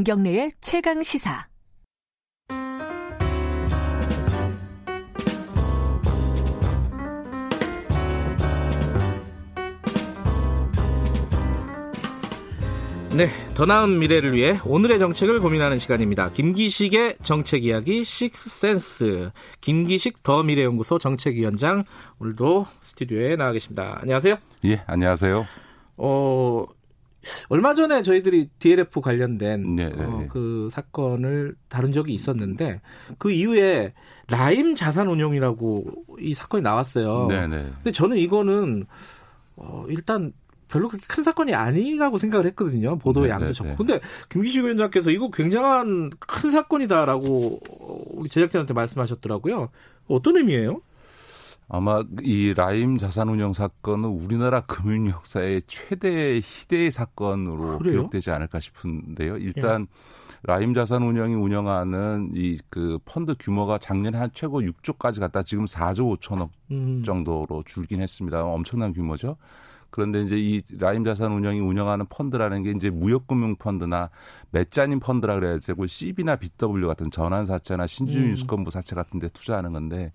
김경래의 최강 시사. 네, 더 나은 미래를 위해 오늘의 정책을 고민하는 시간입니다. 김기식의 정책 이야기 식스센스. 김기식 더 미래연구소 정책위원장 오늘도 스튜디오에 나와 계십니다. 안녕하세요. 예, 안녕하세요. 어, 얼마 전에 저희들이 DLF 관련된 네, 네, 어, 네. 그 사건을 다룬 적이 있었는데 그 이후에 라임 자산운용이라고 이 사건이 나왔어요. 네, 네. 근데 저는 이거는 어, 일단 별로 그렇게 큰 사건이 아니라고 생각을 했거든요. 보도의 네, 양도 네, 적고. 네. 근데 김기식 위원장께서 이거 굉장한 큰 사건이다라고 우리 제작진한테 말씀하셨더라고요. 어떤 의미예요? 아마 이 라임 자산운용 사건은 우리나라 금융 역사의 최대 희대의 사건으로 그래요? 기록되지 않을까 싶은데요. 일단 라임 자산운용이 운영하는 이 그 펀드 규모가 작년에 한 최고 6조까지 갔다 지금 4조 5천억 음, 정도로 줄긴 했습니다. 엄청난 규모죠. 그런데 이제 이 라임 자산 운영이 운영하는 펀드라는 게 이제 무역금융 펀드나 메자닌 펀드라 그래가지고 CB나 BW 같은 전환사채나 신주유수권부 사채 같은 데 투자하는 건데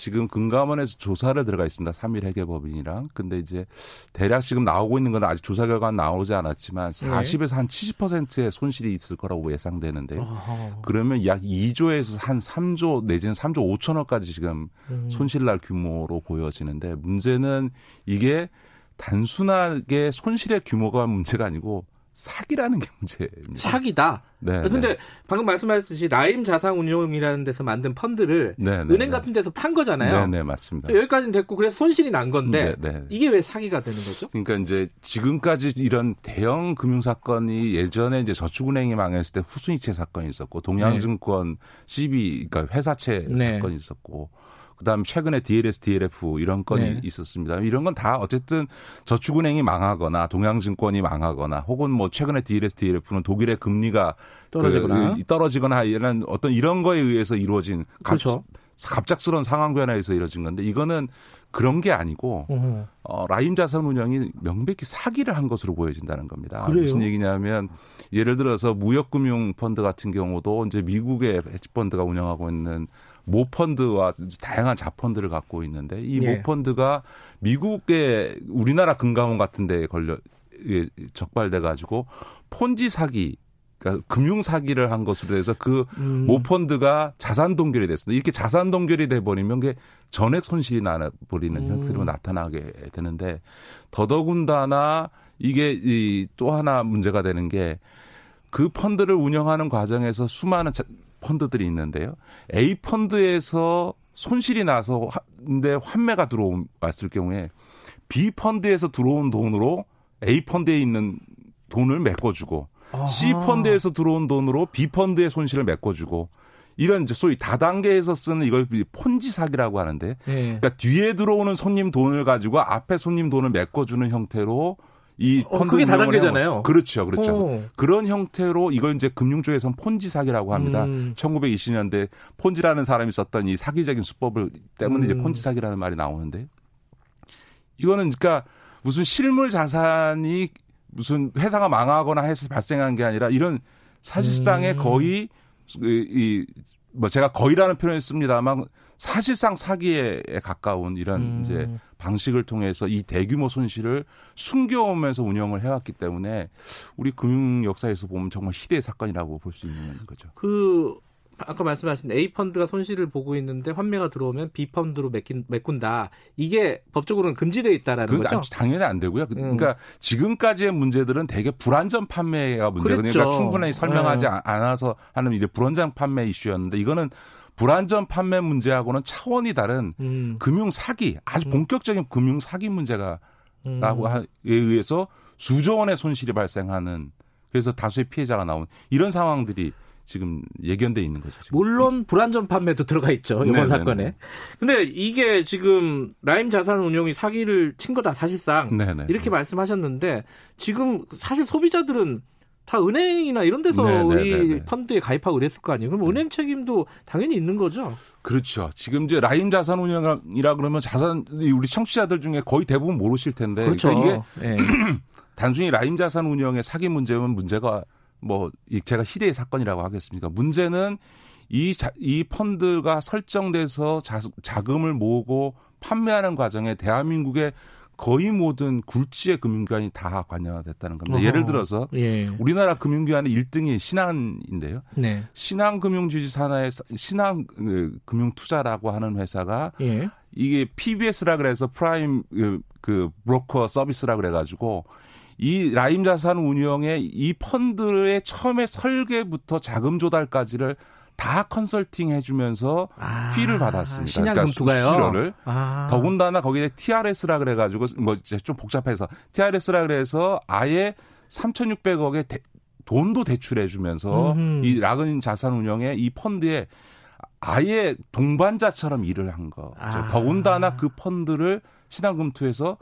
지금 금감원에서 조사를 들어가 있습니다. 3일 회계법인이랑. 근데 이제 대략 지금 나오고 있는 건 아직 조사 결과는 나오지 않았지만 40에서 한 70%의 손실이 있을 거라고 예상되는데요. 아하. 그러면 약 2조에서 한 3조 내지는 3조 5천억까지 지금 음. 손실 날 규모로 보여지는데 문제는 이게 단순하게 손실의 규모가 문제가 아니고 사기라는 게 문제입니다. 사기다. 네. 근데 네. 방금 말씀하셨듯이 라임 자산운용이라는 데서 만든 펀드를 네, 네, 은행 네. 같은 데서 판 거잖아요. 네, 네, 맞습니다. 여기까지는 됐고 그래서 손실이 난 건데 네, 네. 이게 왜 사기가 되는 거죠? 그러니까 이제 지금까지 이런 대형 금융 사건이 예전에 이제 저축은행이 망했을 때 후순위채 사건이 있었고 동양증권 CB 그러니까 회사채 네. 사건이 있었고 그다음 최근에 DLS, DLF 이런 건이 네. 있었습니다. 이런 건 다 어쨌든 저축은행이 망하거나 동양증권이 망하거나 혹은 뭐 최근에 DLS, DLF는 독일의 금리가 떨어지거나. 그 떨어지거나 이런 어떤 이런 거에 의해서 이루어진 갑- 그렇죠. 갑작스러운 상황 변화에서 이루어진 건데 이거는 그런 게 아니고 어허. 어, 라임 자산 운영이 명백히 사기를 한 것으로 보여진다는 겁니다. 그래요? 무슨 얘기냐면 예를 들어서 무역금융 펀드 같은 경우도 이제 미국의 헤지펀드가 운영하고 있는 모 펀드와 다양한 자펀드를 갖고 있는데 이 예. 모 펀드가 미국의 우리나라 금감원 같은 데에 걸려 예, 적발돼 가지고 폰지 사기 그러니까 금융 사기를 한 것으로 해서 그 음. 모 펀드가 자산 동결이 됐습니다. 이렇게 자산 동결이 돼 버리면 그게 전액 손실이 나 버리는 음. 형태로 나타나게 되는데 더더군다나 이게 이 또 하나 문제가 되는 게 그 펀드를 운영하는 과정에서 수많은 자- 펀드들이 있는데요. A 펀드에서 손실이 나서 화- 근데 환매가 들어왔을 경우에 B 펀드에서 들어온 돈으로 A 펀드에 있는 돈을 메꿔주고 아하. C 펀드에서 들어온 돈으로 B 펀드의 손실을 메꿔주고 이런 이제 소위 다단계에서 쓰는 이걸 폰지 사기라고 하는데 예. 그러니까 뒤에 들어오는 손님 돈을 가지고 앞에 손님 돈을 메꿔주는 형태로 이 어, 펀드 그게 다단계잖아요. 그렇죠, 그렇죠. 어. 그런 형태로 이걸 이제 금융 쪽에서는 폰지 사기라고 합니다. 음. 1920년대 폰지라는 사람이 썼던 이 사기적인 수법을 때문에 음. 이제 폰지 사기라는 말이 나오는데 이거는 그러니까 무슨 실물 자산이 무슨 회사가 망하거나 해서 발생한 게 아니라 이런 사실상의 음. 거의 이 뭐 제가 거의라는 표현을 씁니다만 사실상 사기에 가까운 이런 음. 이제 방식을 통해서 이 대규모 손실을 숨겨오면서 운영을 해왔기 때문에 우리 금융 역사에서 보면 정말 희대의 사건이라고 볼 수 있는 거죠. 그 아까 말씀하신 A 펀드가 손실을 보고 있는데 환매가 들어오면 B 펀드로 메낀, 메꾼다. 이게 법적으로는 금지되어 있다라는 거죠. 당연히 안 되고요. 그러니까 지금까지의 문제들은 되게 불안전 판매가 문제거든요. 그러니까 충분히 설명하지 네. 않아서 하는 이제 불안전 판매 이슈였는데 이거는 불안전 판매 문제하고는 차원이 다른 음. 금융 사기, 아주 본격적인 금융 사기 문제가 음. 라고 에 의해서 수조 원의 손실이 발생하는 그래서 다수의 피해자가 나온 이런 상황들이 지금 예견돼 있는 거죠. 지금. 물론 불안전 판매도 들어가 있죠 이번 네네네. 사건에. 근데 이게 지금 라임 자산 운용이 사기를 친 거다 사실상 네네. 이렇게 말씀하셨는데 지금 사실 소비자들은 다 은행이나 이런 데서 네네네네. 이 펀드에 가입하고 그랬을 거 아니에요. 그럼 은행 책임도 당연히 있는 거죠. 그렇죠. 지금 이제 라임 자산 운영이라 그러면 자산 우리 청취자들 중에 거의 대부분 모르실 텐데 그렇죠. 그러니까 이게 예. 단순히 라임 자산 운영의 사기 문제면 문제가 뭐 제가 희대의 사건이라고 하겠습니까? 문제는 이, 자, 이 펀드가 설정돼서 자, 자금을 모으고 판매하는 과정에 대한민국의 거의 모든 굴지의 금융기관이 다 관여됐다는 겁니다. 어허. 예를 들어서 예. 우리나라 금융기관의 1등이 신한인데요. 네. 신한금융주지 산하의 신한 그, 금융투자라고 하는 회사가 예. 이게 PBS라 그래서 prime 그, 그 broker service라 그래가지고 이 라임 자산 운용의 이 펀드의 처음에 설계부터 자금 조달까지를 다 컨설팅 해주면서 아, fee를 받았습니다. 신한금투가요. 그러니까 수수료를 아. 더군다나 거기에 TRS라 그래가지고 뭐 이제 좀 복잡해서 TRS라 그래서 아예 3,600억의 대, 돈도 대출해주면서 음흠. 이 라임 자산 운용에 이 펀드에 아예 동반자처럼 일을 한 거. 아. 더군다나 그 펀드를 신한금투에서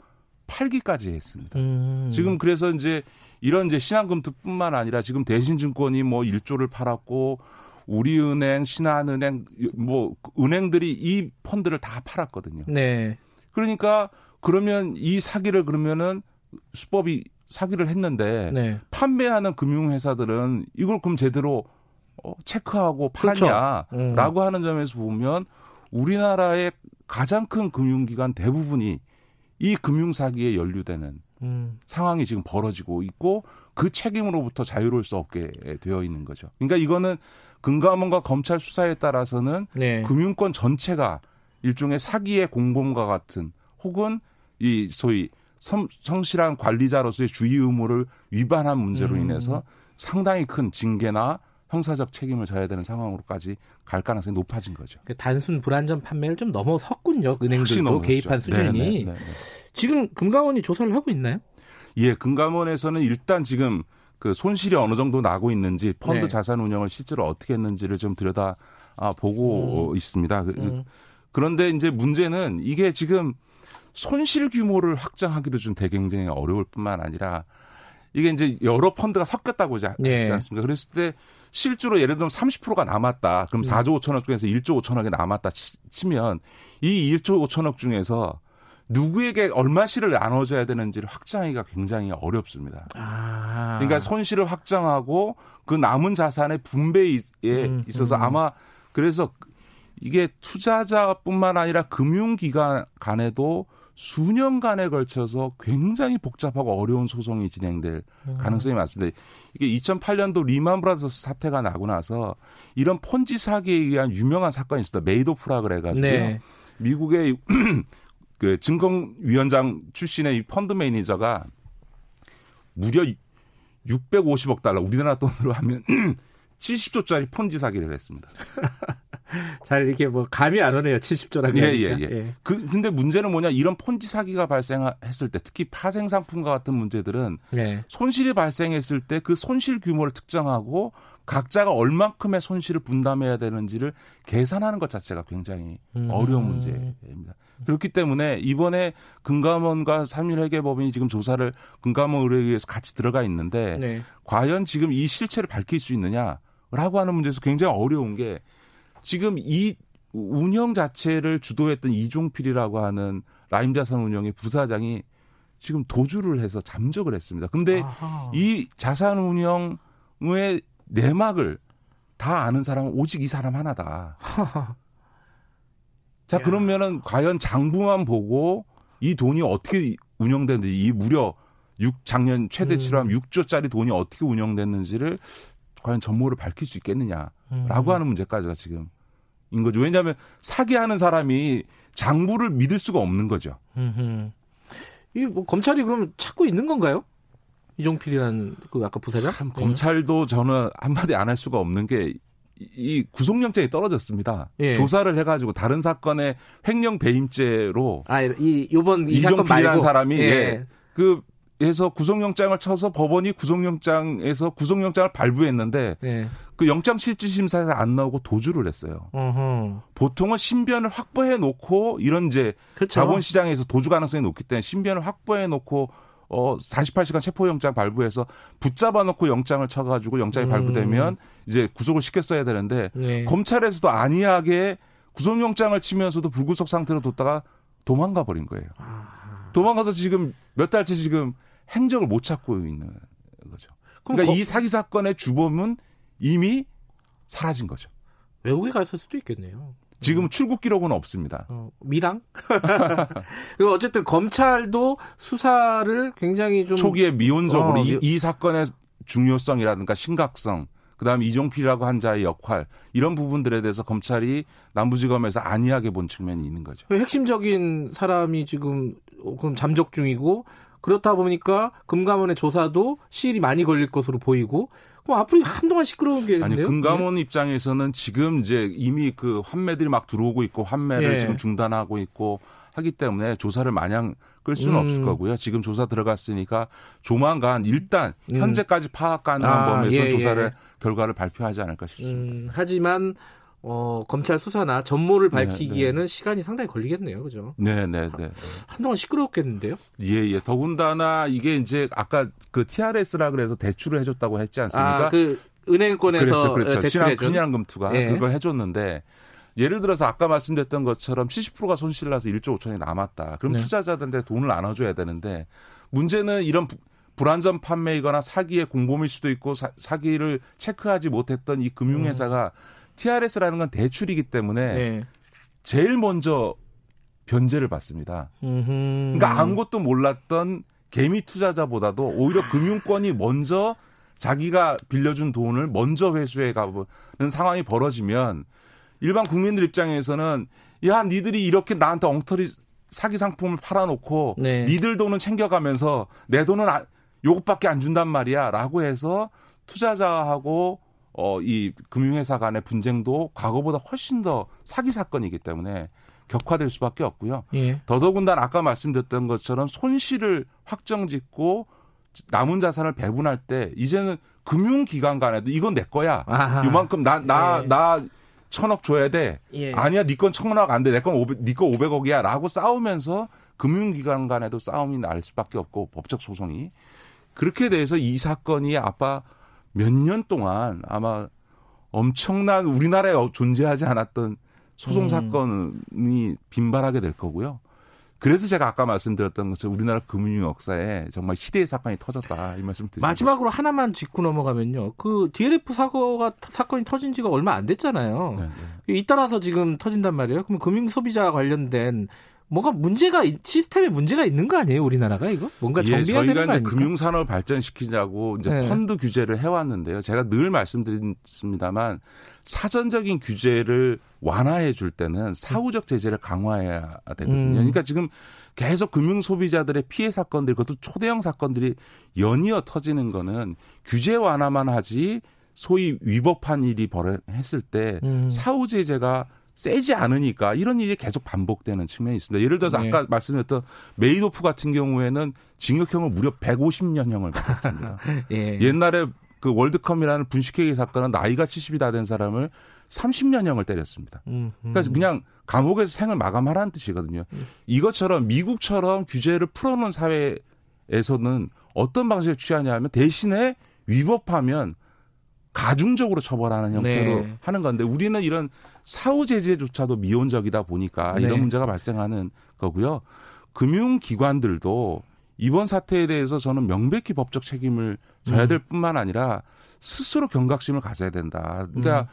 팔기까지 했습니다. 음. 지금 그래서 이제 이런 이제 신한금투뿐만 아니라 지금 대신증권이 뭐 1조를 팔았고 우리은행, 신한은행 뭐 은행들이 이 펀드를 다 팔았거든요. 네. 그러니까 그러면 이 사기를 그러면은 수법이 사기를 했는데 네. 판매하는 금융회사들은 이걸 그럼 제대로 어, 체크하고 파냐라고 그렇죠. 음. 하는 점에서 보면 우리나라의 가장 큰 금융기관 대부분이 이 금융 사기에 연루되는 음. 상황이 지금 벌어지고 있고 그 책임으로부터 자유로울 수 없게 되어 있는 거죠. 그러니까 이거는 금감원과 검찰 수사에 따라서는 네. 금융권 전체가 일종의 사기의 공범과 같은 혹은 이 소위 성, 성실한 관리자로서의 주의 의무를 위반한 문제로 음. 인해서 상당히 큰 징계나 형사적 책임을 져야 되는 상황으로까지 갈 가능성이 높아진 거죠. 그 단순 불안전 판매를 좀 넘어섰군요. 은행들도 개입한 수준이. 네네, 네네. 지금 금감원이 조사를 하고 있나요? 예, 금감원에서는 일단 지금 그 손실이 어느 정도 나고 있는지 펀드 네. 자산 운영을 실제로 어떻게 했는지를 좀 들여다 아, 보고 음. 있습니다. 그, 음. 그런데 이제 문제는 이게 지금 손실 규모를 확장하기도 좀 되게 굉장히 어려울 뿐만 아니라 이게 이제 여러 펀드가 섞였다고 하지 네. 않습니까? 그랬을 때 실제로 예를 들면 30%가 남았다. 그럼 4조 5천억 중에서 1조 5천억이 남았다 치면 이 1조 5천억 중에서 누구에게 얼마씩을 나눠줘야 되는지를 확장하기가 굉장히 어렵습니다. 아. 그러니까 손실을 확장하고 그 남은 자산의 분배에 음, 있어서 음. 아마 그래서 이게 투자자뿐만 아니라 금융기관 간에도 수년간에 걸쳐서 굉장히 복잡하고 어려운 소송이 진행될 음. 가능성이 많습니다. 이게 2008년도 리만 브라더스 사태가 나고 나서 이런 폰지 사기에 의한 유명한 사건이 있었다. 메이도프라 그래가지고요. 네. 미국의 그 증권위원장 출신의 이 펀드 매니저가 무려 650억 달러 우리나라 돈으로 하면 70조짜리 폰지 사기를 했습니다. 잘 이렇게 뭐 감이 안 오네요. 70조라는 게. 예, 예, 예, 예. 그 근데 문제는 뭐냐? 이런 폰지 사기가 발생했을 때 특히 파생 상품과 같은 문제들은 예. 손실이 발생했을 때 그 손실 규모를 특정하고 각자가 얼만큼의 손실을 분담해야 되는지를 계산하는 것 자체가 굉장히 음. 어려운 문제입니다. 그렇기 때문에 이번에 금감원과 삼일회계법인이 지금 조사를 금감원 의뢰에 의해서 같이 들어가 있는데 네. 과연 지금 이 실체를 밝힐 수 있느냐라고 하는 문제에서 굉장히 어려운 게 지금 이 운영 자체를 주도했던 이종필이라고 하는 라임자산 운영의 부사장이 지금 도주를 해서 잠적을 했습니다. 근데 아하. 이 자산 운영의 내막을 다 아는 사람은 오직 이 사람 하나다. 자, 야. 그러면은 과연 장부만 보고 이 돈이 어떻게 운영됐는지 이 무려 6 작년 최대치로 음. 6조짜리 돈이 어떻게 운영됐는지를 과연 전모를 밝힐 수 있겠느냐 라고 음. 하는 문제까지가 지금 인 거죠. 왜냐하면 사기하는 사람이 장부를 믿을 수가 없는 거죠. 이뭐 검찰이 그럼 찾고 있는 건가요? 이종필이라는 그 아까 부사장? 참, 검찰도 저는 한마디 안 할 수가 없는 게 이 구속영장이 떨어졌습니다. 예. 조사를 해가지고 다른 사건의 횡령 배임죄로 아이 요번 이종필이라는 사람이 예. 예. 그 해서 구속영장을 쳐서 법원이 구속영장에서 구속영장을 발부했는데 네. 그 영장 실질 심사에서 안 나오고 도주를 했어요. 어허. 보통은 신변을 확보해 놓고 이런 이제 그렇죠. 자본시장에서 도주 가능성이 높기 때문에 신변을 확보해 놓고 어 48시간 체포영장 발부해서 붙잡아 놓고 영장을 쳐가지고 영장이 음. 발부되면 이제 구속을 시켰어야 되는데 네. 검찰에서도 안이하게 구속영장을 치면서도 불구속 상태로 뒀다가 도망가 버린 거예요. 아. 도망가서 지금 몇 달째 지금 행적을 못 찾고 있는 거죠. 그러니까 거, 이 사기 사건의 주범은 이미 사라진 거죠. 외국에 갔을 수도 있겠네요. 지금 음. 출국 기록은 없습니다. 어, 미랑? 그리고 어쨌든 검찰도 수사를 굉장히 좀 초기에 미온적으로 어, 이, 이 사건의 중요성이라든가 심각성, 그다음 이종필이라고 한 자의 역할 이런 부분들에 대해서 검찰이 남부지검에서 안이하게 본 측면이 있는 거죠. 핵심적인 사람이 지금 그럼 잠적 중이고 그렇다 보니까 금감원의 조사도 시일이 많이 걸릴 것으로 보이고 그럼 앞으로 한동안 시끄러운 게 아니 금감원 네. 입장에서는 지금 이제 이미 그 환매들이 막 들어오고 있고 환매를 네. 지금 중단하고 있고 하기 때문에 조사를 마냥 끌 수는 음. 없을 거고요. 지금 조사 들어갔으니까 조만간 일단 음. 현재까지 파악 가능한 아, 범위에서 예, 조사를 예. 결과를 발표하지 않을까 싶습니다. 음, 하지만 어, 검찰 수사나 전모를 네, 밝히기에는 네, 네. 시간이 상당히 걸리겠네요. 그죠? 네, 네, 네. 한동안 시끄럽겠는데요? 예, 예. 더군다나 이게 이제 아까 그 TRS라 그래서 대출을 해줬다고 했지 않습니까? 아, 그 은행권에서 그렇죠, 그렇죠. 신한, 신한금투가 예. 그걸 해줬는데 예를 들어서 아까 말씀드렸던 것처럼 70%가 손실 나서 1조 5천이 남았다. 그럼 네. 투자자들한테 돈을 나눠줘야 되는데 문제는 이런 부, 불안전 판매이거나 사기의 공범일 수도 있고 사, 사기를 체크하지 못했던 이 금융회사가 음. TRS라는 건 대출이기 때문에 네. 제일 먼저 변제를 받습니다. 음흠. 그러니까 아무것도 몰랐던 개미 투자자보다도 오히려 금융권이 먼저 자기가 빌려준 돈을 먼저 회수해 가보는 상황이 벌어지면 일반 국민들 입장에서는 야 니들이 이렇게 나한테 엉터리 사기 상품을 팔아놓고 네. 니들 돈은 챙겨가면서 내 돈은 아, 요것밖에 안 준단 말이야라고 해서 투자자하고 어, 이 금융회사 간의 분쟁도 과거보다 훨씬 더 사기 사건이기 때문에 격화될 수밖에 없고요. 예. 더더군다나 아까 말씀드렸던 것처럼 손실을 확정짓고 남은 자산을 배분할 때 이제는 금융기관 간에도 이건 내 거야. 아하. 요만큼 나 나 나 예. 나 천억 줘야 돼. 예. 아니야, 니건 천억 안 돼. 내건 오백, 니건 오백억이야 라고 싸우면서 금융기관 간에도 싸움이 날 수밖에 없고 법적 소송이 그렇게 돼서 이 사건이 아빠 몇 년 동안 아마 엄청난 우리나라에 존재하지 않았던 소송 음. 사건이 빈발하게 될 거고요. 그래서 제가 아까 말씀드렸던 것처럼 우리나라 금융 역사에 정말 희대의 사건이 터졌다 이 말씀 드립니다. 마지막으로 하나만 짚고 넘어가면요. 그 DLF 사고가 사건이 터진 지가 얼마 안 됐잖아요. 네, 네. 잇따라서 지금 터진단 말이에요. 그럼 금융 소비자 관련된 뭐가 문제가 시스템에 문제가 있는 거 아니에요 우리나라가 이거 뭔가 정비해야 예, 되는 거 아닙니까? 저희가 이제 금융산업을 발전시키자고 이제 네. 펀드 규제를 해왔는데요. 제가 늘 말씀드렸습니다만 사전적인 규제를 완화해 줄 때는 사후적 제재를 강화해야 되거든요. 음. 그러니까 지금 계속 금융 소비자들의 피해 사건들 그것도 초대형 사건들이 연이어 터지는 거는 규제 완화만 하지 소위 위법한 일이 벌어졌을 때 음. 사후 제재가 세지 않으니까 이런 일이 계속 반복되는 측면이 있습니다. 예를 들어서 네. 아까 말씀드렸던 메이도프 같은 경우에는 징역형을 무려 150년형을 받았습니다. 예. 옛날에 그 월드컴이라는 분식회계 사건은 나이가 70이 다 된 사람을 30년형을 때렸습니다. 음, 음. 그러니까 그냥 감옥에서 생을 마감하라는 뜻이거든요. 음. 이것처럼 미국처럼 규제를 풀어놓은 사회에서는 어떤 방식을 취하냐 면 대신에 위법하면 가중적으로 처벌하는 형태로 네. 하는 건데 우리는 이런 사후 제재조차도 미온적이다 보니까 네. 이런 문제가 발생하는 거고요. 금융기관들도 이번 사태에 대해서 저는 명백히 법적 책임을 져야 음. 될 뿐만 아니라 스스로 경각심을 가져야 된다. 그러니까 음.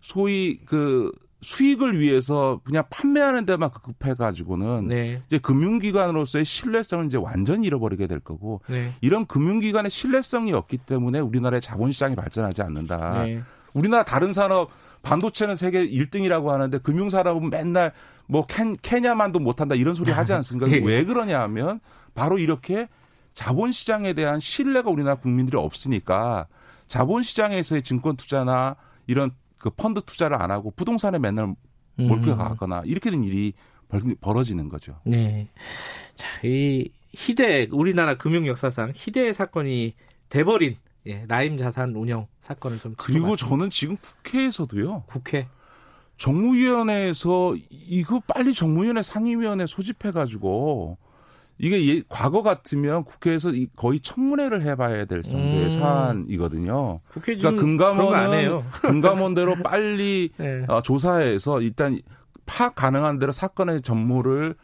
소위 그 수익을 위해서 그냥 판매하는 데만 급해 가지고는 네. 이제 금융기관으로서의 신뢰성을 이제 완전히 잃어버리게 될 거고 네. 이런 금융기관의 신뢰성이 없기 때문에 우리나라의 자본시장이 발전하지 않는다. 네. 우리나라 다른 산업 반도체는 세계 1등이라고 하는데 금융산업은 맨날 뭐 캔, 케냐만도 못한다 이런 소리 하지 않습니까? 예. 왜 그러냐 하면 바로 이렇게 자본시장에 대한 신뢰가 우리나라 국민들이 없으니까 자본시장에서의 증권 투자나 이런 그 펀드 투자를 안 하고 부동산에 맨날 음. 이렇게 된 일이 벌 어지는 거죠. 네. 자, 이 희대 우리나라 금융 역사상 희대의 사건이 돼버린 예, 라임 자산 운영 사건을 좀 그리고 저는 지금 국회에서도요. 국회 정무위원회에서 이거 빨리 정무위원회 상임위원회 소집해 가지고 이게 예, 과거 같으면 국회에서 거의 청문회를 해봐야 될 정도의 음. 사안이거든요. 그러니까 금감원은 금감원대로 빨리 네. 어, 조사해서 일단 파악 가능한 대로 사건의 전모를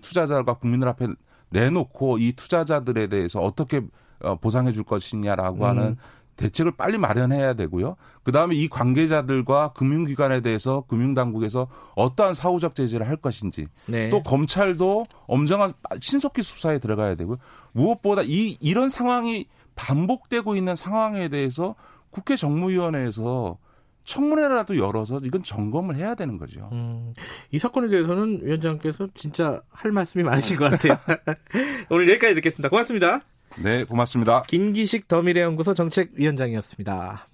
투자자가 국민들 앞에 내놓고 이 투자자들에 대해서 어떻게 어, 보상해 줄 것이냐라고 음. 하는 대책을 빨리 마련해야 되고요. 그 다음에 이 관계자들과 금융기관에 대해서 금융당국에서 어떠한 사후적 제재를 할 것인지 네. 또 검찰도 엄정한 신속히 수사에 들어가야 되고요. 무엇보다 이 이런 상황이 반복되고 있는 상황에 대해서 국회 정무위원회에서 청문회라도 열어서 이건 점검을 해야 되는 거죠. 음, 이 사건에 대해서는 위원장께서 진짜 할 말씀이 많으신 것 같아요. 오늘 여기까지 듣겠습니다. 고맙습니다. 네, 고맙습니다. 김기식 더미래연구소 정책위원장이었습니다.